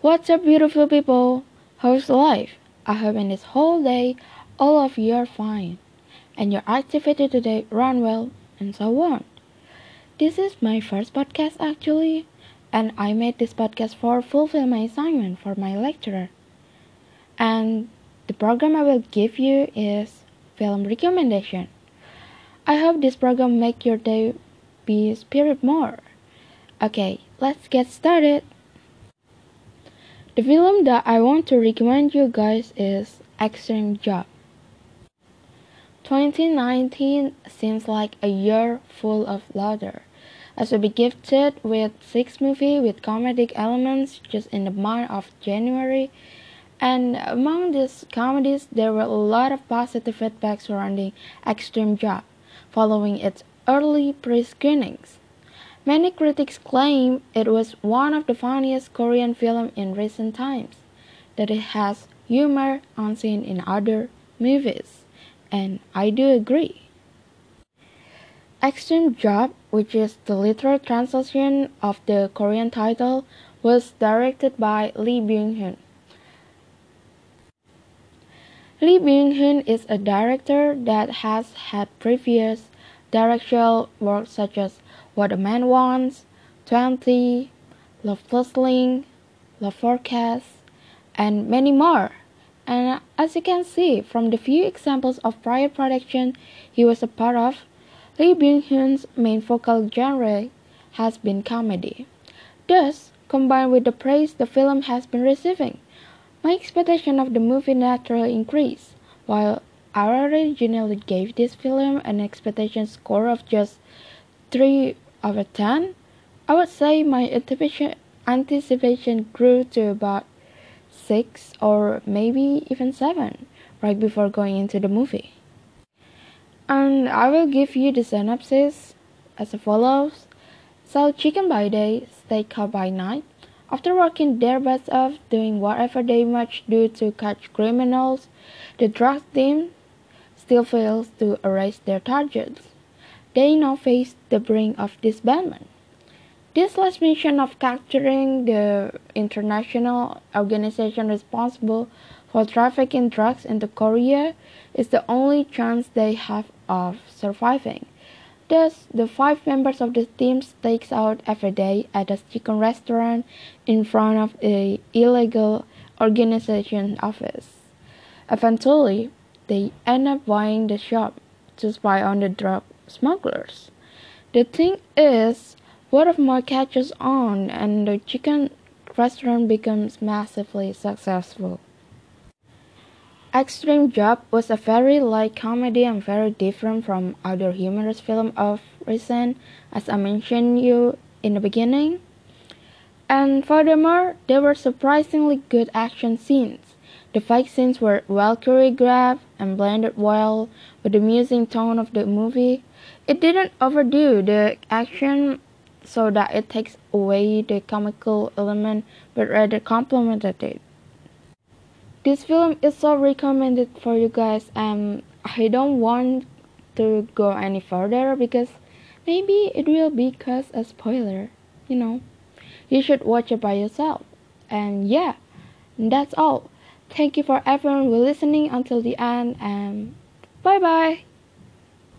What's up, beautiful people? How's life? I hope in this whole day all of you are fine and your activity today run well and so on. This is my first podcast actually, and I made this podcast for fulfill my assignment for my lecturer. And the program I will give you is film recommendation. I hope this program make your day be spirit more. Okay, let's get started. The film that I want to recommend you guys is Extreme Job. 2019 seems like a year full of laughter, as we be gifted with six movies with comedic elements just in the month of January. And among these comedies, there were a lot of positive feedback surrounding Extreme Job, following its early pre-screenings. Many critics claim it was one of the funniest Korean films in recent times, that it has humor unseen in other movies, and I do agree. Extreme Job, which is the literal translation of the Korean title, was directed by Lee Byung-hun. Lee Byung-hun is a director that has had previous directorial work such as what a Man Wants, 20, Love Puzzling, Love Forecast, and many more. And as you can see from the few examples of prior production he was a part of, Lee Byung-hun's main focal genre has been comedy. Thus, combined with the praise the film has been receiving, my expectation of the movie naturally increased. While I originally gave this film an expectation score of just 3 over 10, I would say my anticipation grew to about 6 or maybe even 7 right before going into the movie. And I will give you the synopsis as follows. Sell chicken by day, steak cow by night. After working their butts off, doing whatever they must do to catch criminals, the drug team still fails to arrest their targets they now face the brink of disbandment. This last mission of capturing the international organization responsible for trafficking drugs into Korea is the only chance they have of surviving. Thus, the five members of the team stakes out every day at a chicken restaurant in front of the illegal organization office. Eventually, they end up buying the shop to spy on the drug smugglers. The thing is, word of mouth catches on and the chicken restaurant becomes massively successful. Extreme Job was a very light comedy and very different from other humorous films of recent, as I mentioned you in the beginning. And furthermore, there were surprisingly good action scenes. The fight scenes were well choreographed and blended well with the amusing tone of the movie. It didn't overdo the action so that it takes away the comical element, but rather complemented it. This film is so recommended for you guys, and I don't want to go any further because maybe it will be cause a spoiler. You know, you should watch it by yourself. And yeah, that's all. Thank you for everyone who listening until the end, and bye bye.